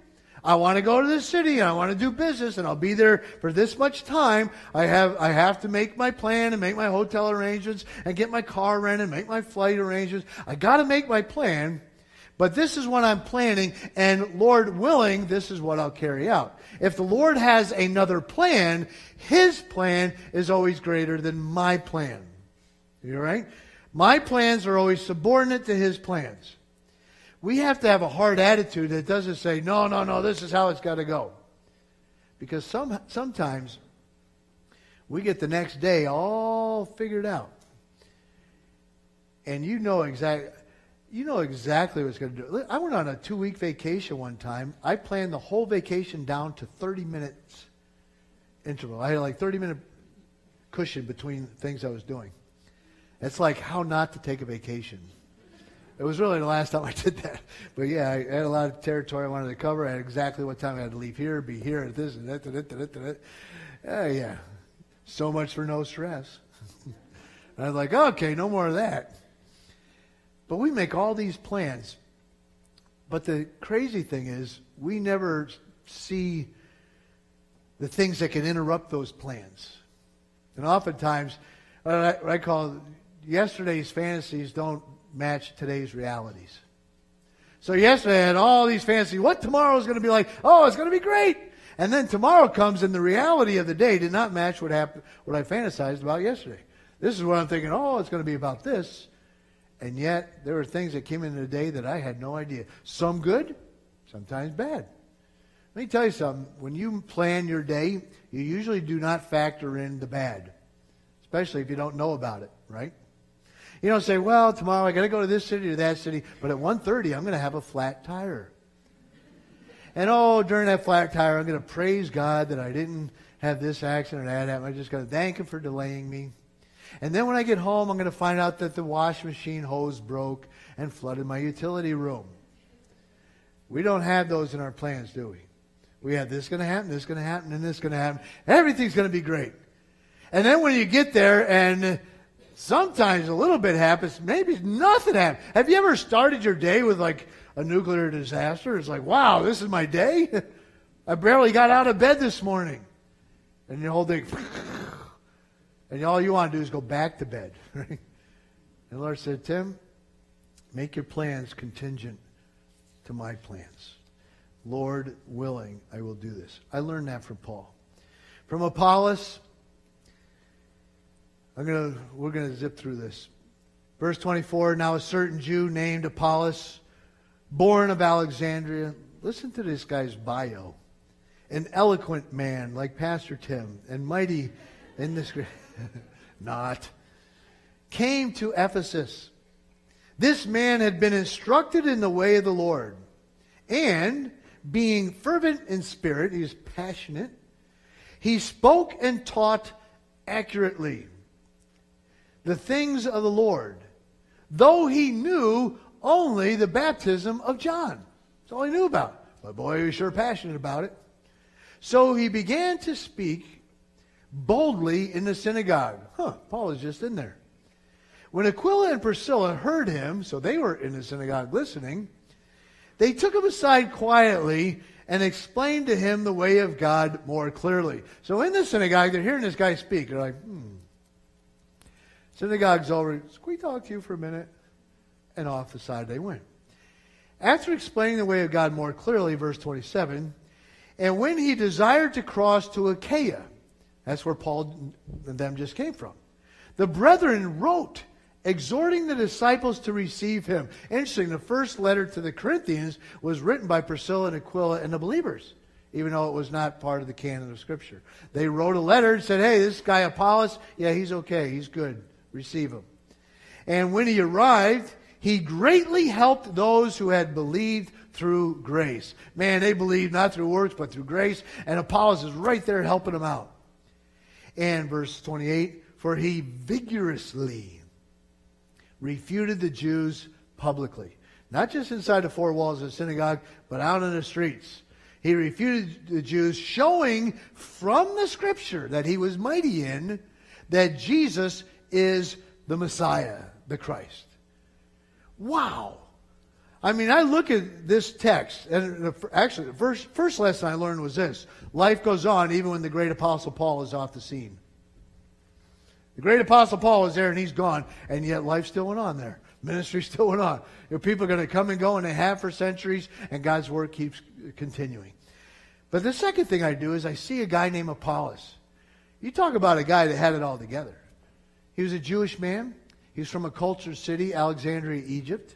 I want to go to this city and I want to do business and I'll be there for this much time. I have, I have to make my plan and make my hotel arrangements and get my car rented and make my flight arrangements. I got to make my plan. But this is what I'm planning, and Lord willing, this is what I'll carry out. If the Lord has another plan, His plan is always greater than my plan. You right? My plans are always subordinate to His plans. We have to have a hard attitude that doesn't say, no, no, no, this is how it's got to go. Because some, sometimes we get the next day all figured out. And you know exactly you know exactly what's going to do. I went on a two week vacation one time. I planned the whole vacation down to 30 minutes interval. I had like 30 minute cushion between things I was doing. It's like how not to take a vacation. It was really the last time I did that. But yeah, I had a lot of territory I wanted to cover. I had exactly what time I had to leave here, be here, at this, and that, that, that, that, that. Uh, yeah. So much for no stress. And I was like, okay, no more of that. But we make all these plans. But the crazy thing is, we never see the things that can interrupt those plans. And oftentimes, what I call yesterday's fantasies don't match today's realities. So yesterday I had all these fancy, What tomorrow is going to be like? Oh, it's going to be great. And then tomorrow comes and the reality of the day did not match what happened, what I fantasized about yesterday. This is what I'm thinking, oh, it's going to be about this. And yet there were things that came into the day that I had no idea. Some good, sometimes bad. Let me tell you something. When you plan your day, you usually do not factor in the bad, especially if you don't know about it, right? You don't say, well, tomorrow I got to go to this city or that city, but at 1.30 I'm going to have a flat tire. And oh, during that flat tire, I'm going to praise God that I didn't have this accident or that happen. I'm just going to thank Him for delaying me. And then when I get home, I'm going to find out that the wash machine hose broke and flooded my utility room. We don't have those in our plans, do we? We have this going to happen, this going to happen, and this going to happen. Everything's going to be great. And then when you get there and sometimes a little bit happens, maybe nothing happens. Have you ever started your day with like a nuclear disaster. It's like, wow, this is my day. I barely got out of bed this morning. And the whole thing, and all you want to do is go back to bed. Right? And the Lord said, Tim, make your plans contingent to my plans. Lord willing, I will do this. I learned that from Paul. From Apollos, I'm gonna, we're going to zip through this. Verse 24 Now a certain Jew named Apollos born of Alexandria. Listen to this guy's bio. An eloquent man like Pastor Tim and mighty in this. not. Came to Ephesus. This man had been instructed in the way of the Lord. And being fervent in spirit, he was passionate, he spoke and taught accurately the things of the Lord, though he knew only the baptism of John. That's all he knew about. But boy, he was sure passionate about it. So he began to speak boldly in the synagogue. Huh, Paul is just in there. When Aquila and Priscilla heard him, so they were in the synagogue listening, they took him aside quietly and explained to him the way of God more clearly. So in the synagogue, they're hearing this guy speak. They're like, hmm. Synagogue's over. Can we talk to you for a minute? and off the side they went. After explaining the way of God more clearly, verse 27, and when he desired to cross to Achaia, that's where Paul and them just came from, the brethren wrote, exhorting the disciples to receive him. Interesting, the first letter to the Corinthians was written by Priscilla and Aquila and the believers, even though it was not part of the canon of Scripture. They wrote a letter and said, hey, this guy Apollos, yeah, he's okay, he's good, receive him. And when he arrived, he greatly helped those who had believed through grace. Man, they believed not through works, but through grace. And Apollos is right there helping them out. And verse 28 For he vigorously refuted the Jews publicly. Not just inside the four walls of the synagogue, but out in the streets. He refuted the Jews, showing from the scripture that he was mighty in that Jesus is the Messiah, the Christ. Wow. I mean, I look at this text, and actually, the first, first lesson I learned was this life goes on even when the great apostle Paul is off the scene. The great apostle Paul is there and he's gone, and yet life still went on there. Ministry still went on. People are going to come and go, and they have for centuries, and God's work keeps continuing. But the second thing I do is I see a guy named Apollos. You talk about a guy that had it all together. He was a Jewish man. He's from a cultured city, Alexandria, Egypt.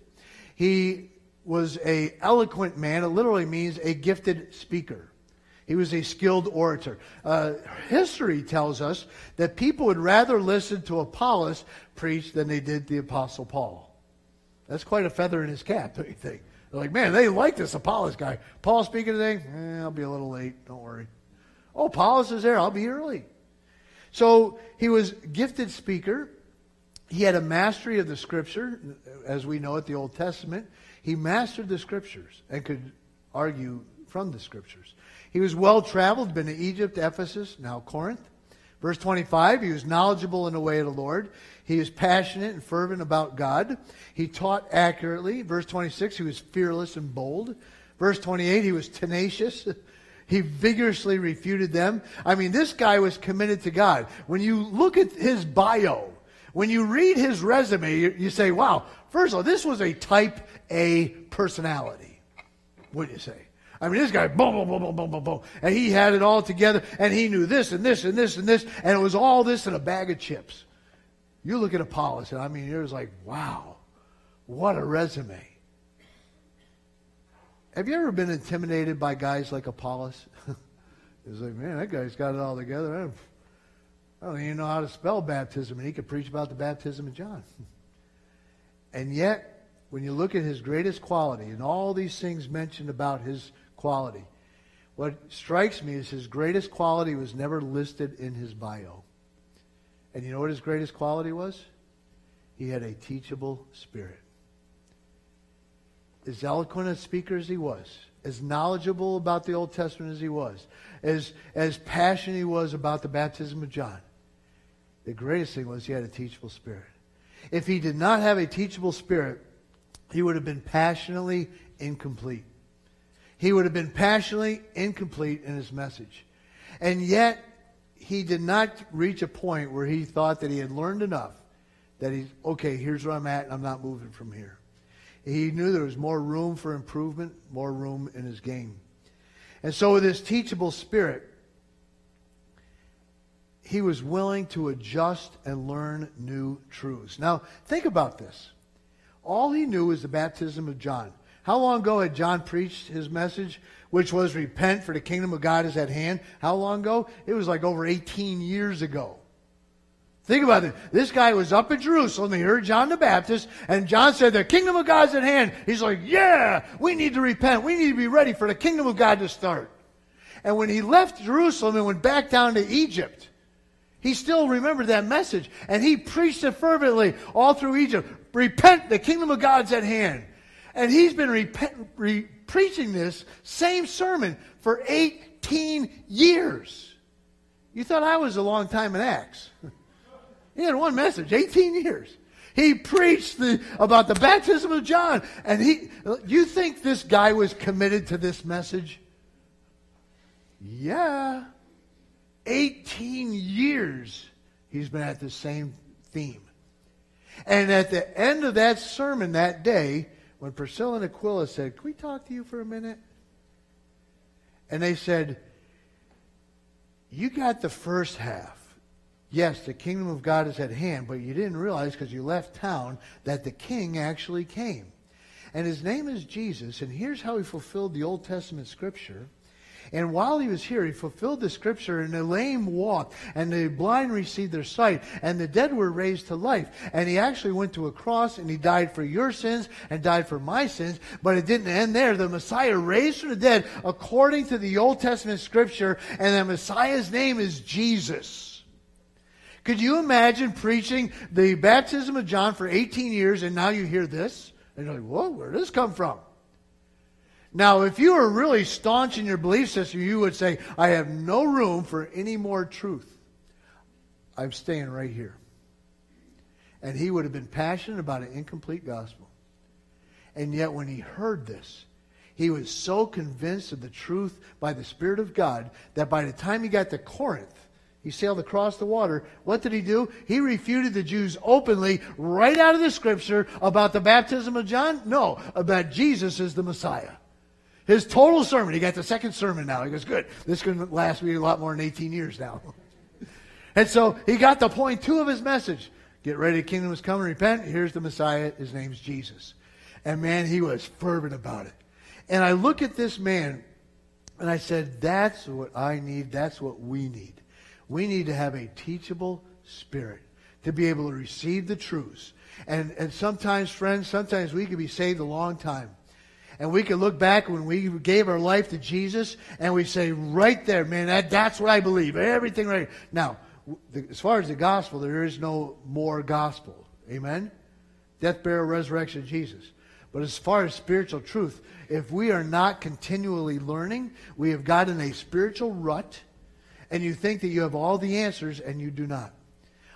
He was a eloquent man. It literally means a gifted speaker. He was a skilled orator. Uh, history tells us that people would rather listen to Apollos preach than they did the Apostle Paul. That's quite a feather in his cap, don't you think? They're like, man, they like this Apollos guy. Paul speaking today? Eh, I'll be a little late. Don't worry. Oh, Apollos is there. I'll be early. So he was gifted speaker. He had a mastery of the scripture, as we know it, the Old Testament. He mastered the scriptures and could argue from the scriptures. He was well traveled, been to Egypt, Ephesus, now Corinth, Verse 25, he was knowledgeable in the way of the Lord. He was passionate and fervent about God. He taught accurately. Verse 26, he was fearless and bold. Verse 28, he was tenacious. He vigorously refuted them. I mean, this guy was committed to God. When you look at his bio, when you read his resume, you, you say, wow, first of all, this was a type A personality. What do you say? I mean, this guy, boom, boom, boom, boom, boom, boom, boom. And he had it all together, and he knew this and this and this and this, and it was all this in a bag of chips. You look at Apollos, and I mean, you're like, wow, what a resume. Have you ever been intimidated by guys like Apollos? it's like, man, that guy's got it all together. I don't, I don't even know how to spell baptism, and he could preach about the baptism of John. and yet, when you look at his greatest quality and all these things mentioned about his quality, what strikes me is his greatest quality was never listed in his bio. And you know what his greatest quality was? He had a teachable spirit as eloquent a speaker as he was, as knowledgeable about the Old Testament as he was, as, as passionate he was about the baptism of John, the greatest thing was he had a teachable spirit. If he did not have a teachable spirit, he would have been passionately incomplete. He would have been passionately incomplete in his message. And yet, he did not reach a point where he thought that he had learned enough that he's, okay, here's where I'm at, and I'm not moving from here. He knew there was more room for improvement, more room in his game. And so, with his teachable spirit, he was willing to adjust and learn new truths. Now, think about this. All he knew was the baptism of John. How long ago had John preached his message, which was repent for the kingdom of God is at hand? How long ago? It was like over 18 years ago. Think about it. This guy was up in Jerusalem. He heard John the Baptist, and John said, The kingdom of God's at hand. He's like, Yeah, we need to repent. We need to be ready for the kingdom of God to start. And when he left Jerusalem and went back down to Egypt, he still remembered that message. And he preached it fervently all through Egypt. Repent, the kingdom of God's at hand. And he's been repent, re- preaching this same sermon for 18 years. You thought I was a long time in Acts. He had one message, 18 years. He preached the, about the baptism of John. And he, you think this guy was committed to this message? Yeah. 18 years he's been at the same theme. And at the end of that sermon that day, when Priscilla and Aquila said, Can we talk to you for a minute? And they said, You got the first half. Yes, the kingdom of God is at hand, but you didn't realize because you left town that the king actually came. And his name is Jesus, and here's how he fulfilled the Old Testament scripture. And while he was here, he fulfilled the scripture, and the lame walked, and the blind received their sight, and the dead were raised to life. And he actually went to a cross, and he died for your sins, and died for my sins. But it didn't end there. The Messiah raised from the dead according to the Old Testament scripture, and the Messiah's name is Jesus. Could you imagine preaching the baptism of John for 18 years and now you hear this? And you're like, whoa, where did this come from? Now, if you were really staunch in your belief system, you would say, I have no room for any more truth. I'm staying right here. And he would have been passionate about an incomplete gospel. And yet, when he heard this, he was so convinced of the truth by the Spirit of God that by the time he got to Corinth, he sailed across the water. What did he do? He refuted the Jews openly, right out of the scripture, about the baptism of John? No, about Jesus is the Messiah. His total sermon, he got the second sermon now. He goes, good, this can last me a lot more than 18 years now. and so he got the point two of his message. Get ready, the kingdom is coming, repent. Here's the Messiah. His name's Jesus. And man, he was fervent about it. And I look at this man, and I said, that's what I need. That's what we need. We need to have a teachable spirit to be able to receive the truths. And, and sometimes, friends, sometimes we can be saved a long time. And we can look back when we gave our life to Jesus and we say, right there, man, that, that's what I believe. Everything right. Now, the, as far as the gospel, there is no more gospel. Amen? Death, burial, resurrection Jesus. But as far as spiritual truth, if we are not continually learning, we have gotten a spiritual rut and you think that you have all the answers, and you do not.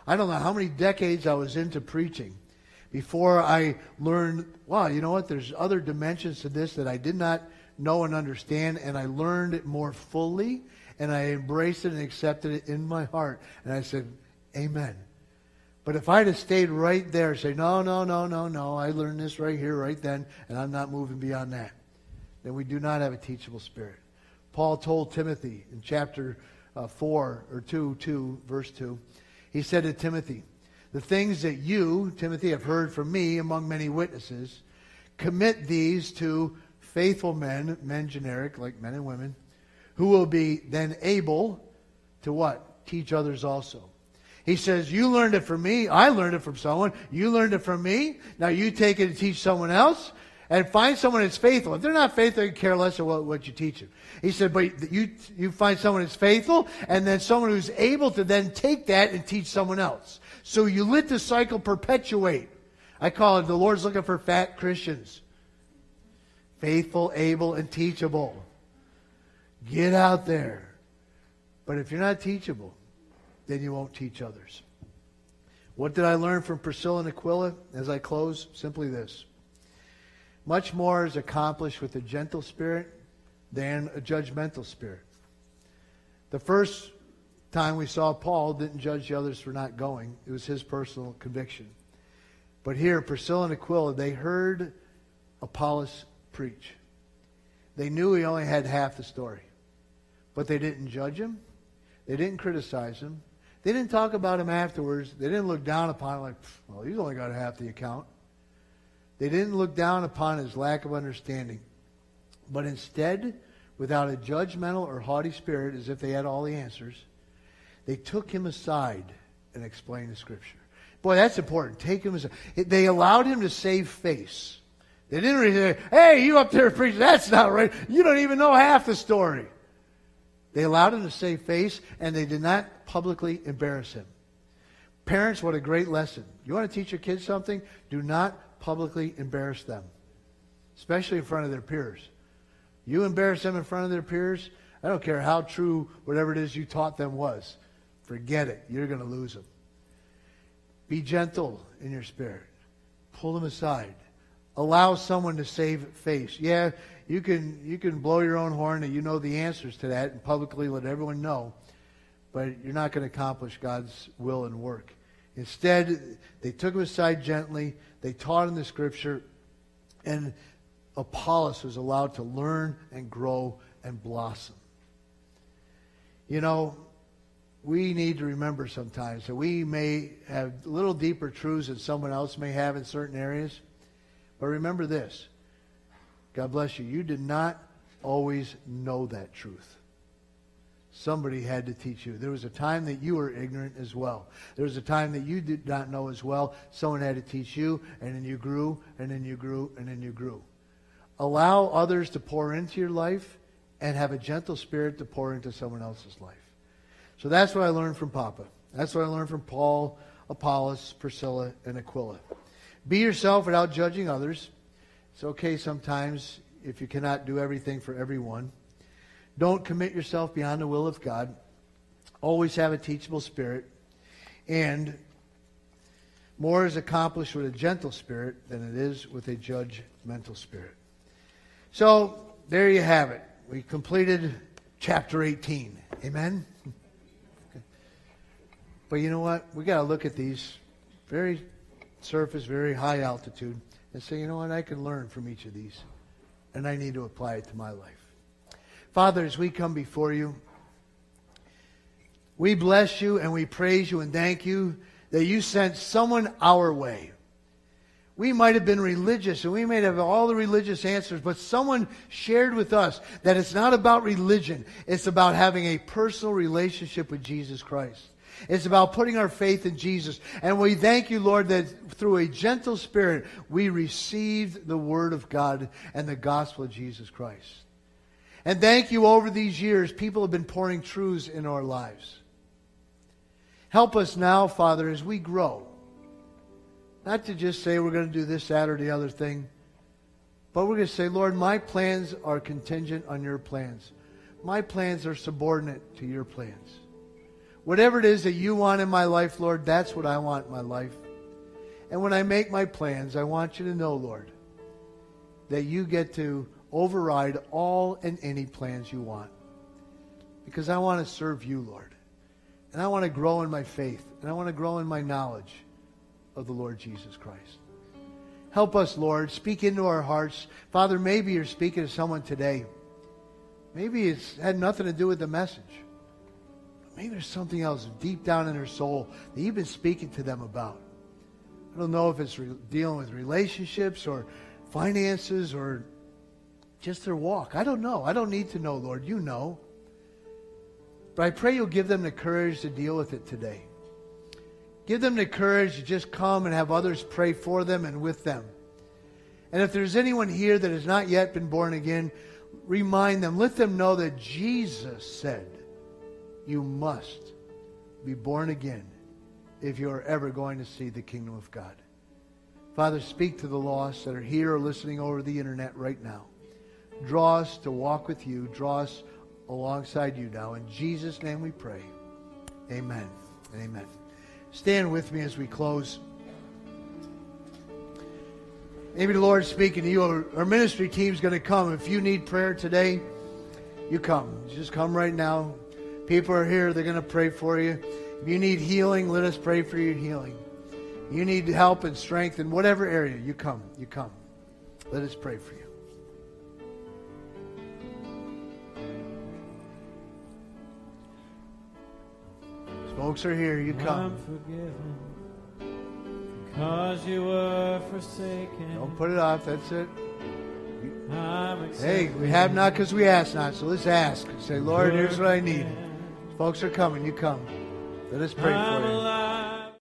I don't know how many decades I was into preaching before I learned, wow, you know what? There's other dimensions to this that I did not know and understand, and I learned it more fully, and I embraced it and accepted it in my heart. And I said, Amen. But if I'd have stayed right there, say, no, no, no, no, no, I learned this right here, right then, and I'm not moving beyond that, then we do not have a teachable spirit. Paul told Timothy in chapter uh, 4 or 2, 2, verse 2, he said to Timothy, The things that you, Timothy, have heard from me among many witnesses, commit these to faithful men, men generic, like men and women, who will be then able to what? Teach others also. He says, You learned it from me. I learned it from someone. You learned it from me. Now you take it and teach someone else and find someone that's faithful. If they're not faithful, they care less of what, what you teach them. He said, but you, you find someone that's faithful and then someone who's able to then take that and teach someone else. So you let the cycle perpetuate. I call it the Lord's looking for fat Christians. Faithful, able, and teachable. Get out there. But if you're not teachable, then you won't teach others. What did I learn from Priscilla and Aquila as I close? Simply this. Much more is accomplished with a gentle spirit than a judgmental spirit. The first time we saw Paul didn't judge the others for not going, it was his personal conviction. But here, Priscilla and Aquila, they heard Apollos preach. They knew he only had half the story. But they didn't judge him. They didn't criticize him. They didn't talk about him afterwards. They didn't look down upon him like, well, he's only got half the account. They didn't look down upon his lack of understanding. But instead, without a judgmental or haughty spirit, as if they had all the answers, they took him aside and explained the scripture. Boy, that's important. Take him aside. They allowed him to save face. They didn't say, hey, you up there preaching, that's not right. You don't even know half the story. They allowed him to save face, and they did not publicly embarrass him. Parents, what a great lesson. You want to teach your kids something? Do not publicly embarrass them, especially in front of their peers. You embarrass them in front of their peers, I don't care how true whatever it is you taught them was. Forget it. You're going to lose them. Be gentle in your spirit. Pull them aside. Allow someone to save face. Yeah, you can you can blow your own horn and you know the answers to that and publicly let everyone know, but you're not going to accomplish God's will and work. Instead, they took him aside gently. They taught in the scripture, and Apollos was allowed to learn and grow and blossom. You know, we need to remember sometimes that we may have little deeper truths than someone else may have in certain areas. But remember this God bless you. You did not always know that truth. Somebody had to teach you. There was a time that you were ignorant as well. There was a time that you did not know as well. Someone had to teach you, and then you grew, and then you grew, and then you grew. Allow others to pour into your life and have a gentle spirit to pour into someone else's life. So that's what I learned from Papa. That's what I learned from Paul, Apollos, Priscilla, and Aquila. Be yourself without judging others. It's okay sometimes if you cannot do everything for everyone. Don't commit yourself beyond the will of God. Always have a teachable spirit. And more is accomplished with a gentle spirit than it is with a judgmental spirit. So, there you have it. We completed chapter 18. Amen? But you know what? we got to look at these very surface, very high altitude and say, you know what, I can learn from each of these, and I need to apply it to my life. Father, as we come before you, we bless you and we praise you and thank you that you sent someone our way. We might have been religious and we might have all the religious answers, but someone shared with us that it's not about religion. It's about having a personal relationship with Jesus Christ. It's about putting our faith in Jesus. And we thank you, Lord, that through a gentle spirit, we received the Word of God and the gospel of Jesus Christ. And thank you over these years, people have been pouring truths in our lives. Help us now, Father, as we grow. Not to just say we're going to do this, that, or the other thing, but we're going to say, Lord, my plans are contingent on your plans. My plans are subordinate to your plans. Whatever it is that you want in my life, Lord, that's what I want in my life. And when I make my plans, I want you to know, Lord, that you get to override all and any plans you want. Because I want to serve you, Lord. And I want to grow in my faith. And I want to grow in my knowledge of the Lord Jesus Christ. Help us, Lord. Speak into our hearts. Father, maybe you're speaking to someone today. Maybe it's had nothing to do with the message. Maybe there's something else deep down in their soul that you've been speaking to them about. I don't know if it's re- dealing with relationships or finances or just their walk. I don't know. I don't need to know, Lord. You know. But I pray you'll give them the courage to deal with it today. Give them the courage to just come and have others pray for them and with them. And if there's anyone here that has not yet been born again, remind them, let them know that Jesus said, you must be born again if you're ever going to see the kingdom of God. Father, speak to the lost that are here or listening over the internet right now. Draw us to walk with you. Draw us alongside you now. In Jesus' name we pray. Amen amen. Stand with me as we close. Maybe the Lord's speaking to you. Our ministry team's going to come. If you need prayer today, you come. Just come right now. People are here. They're going to pray for you. If you need healing, let us pray for your healing. You need help and strength in whatever area, you come. You come. Let us pray for you. Folks are here. You come. Because you were forsaken. Don't put it off. That's it. Hey, we have not because we ask not. So let's ask. Say, Lord, here's what I need. Folks are coming. You come. Let us pray for you.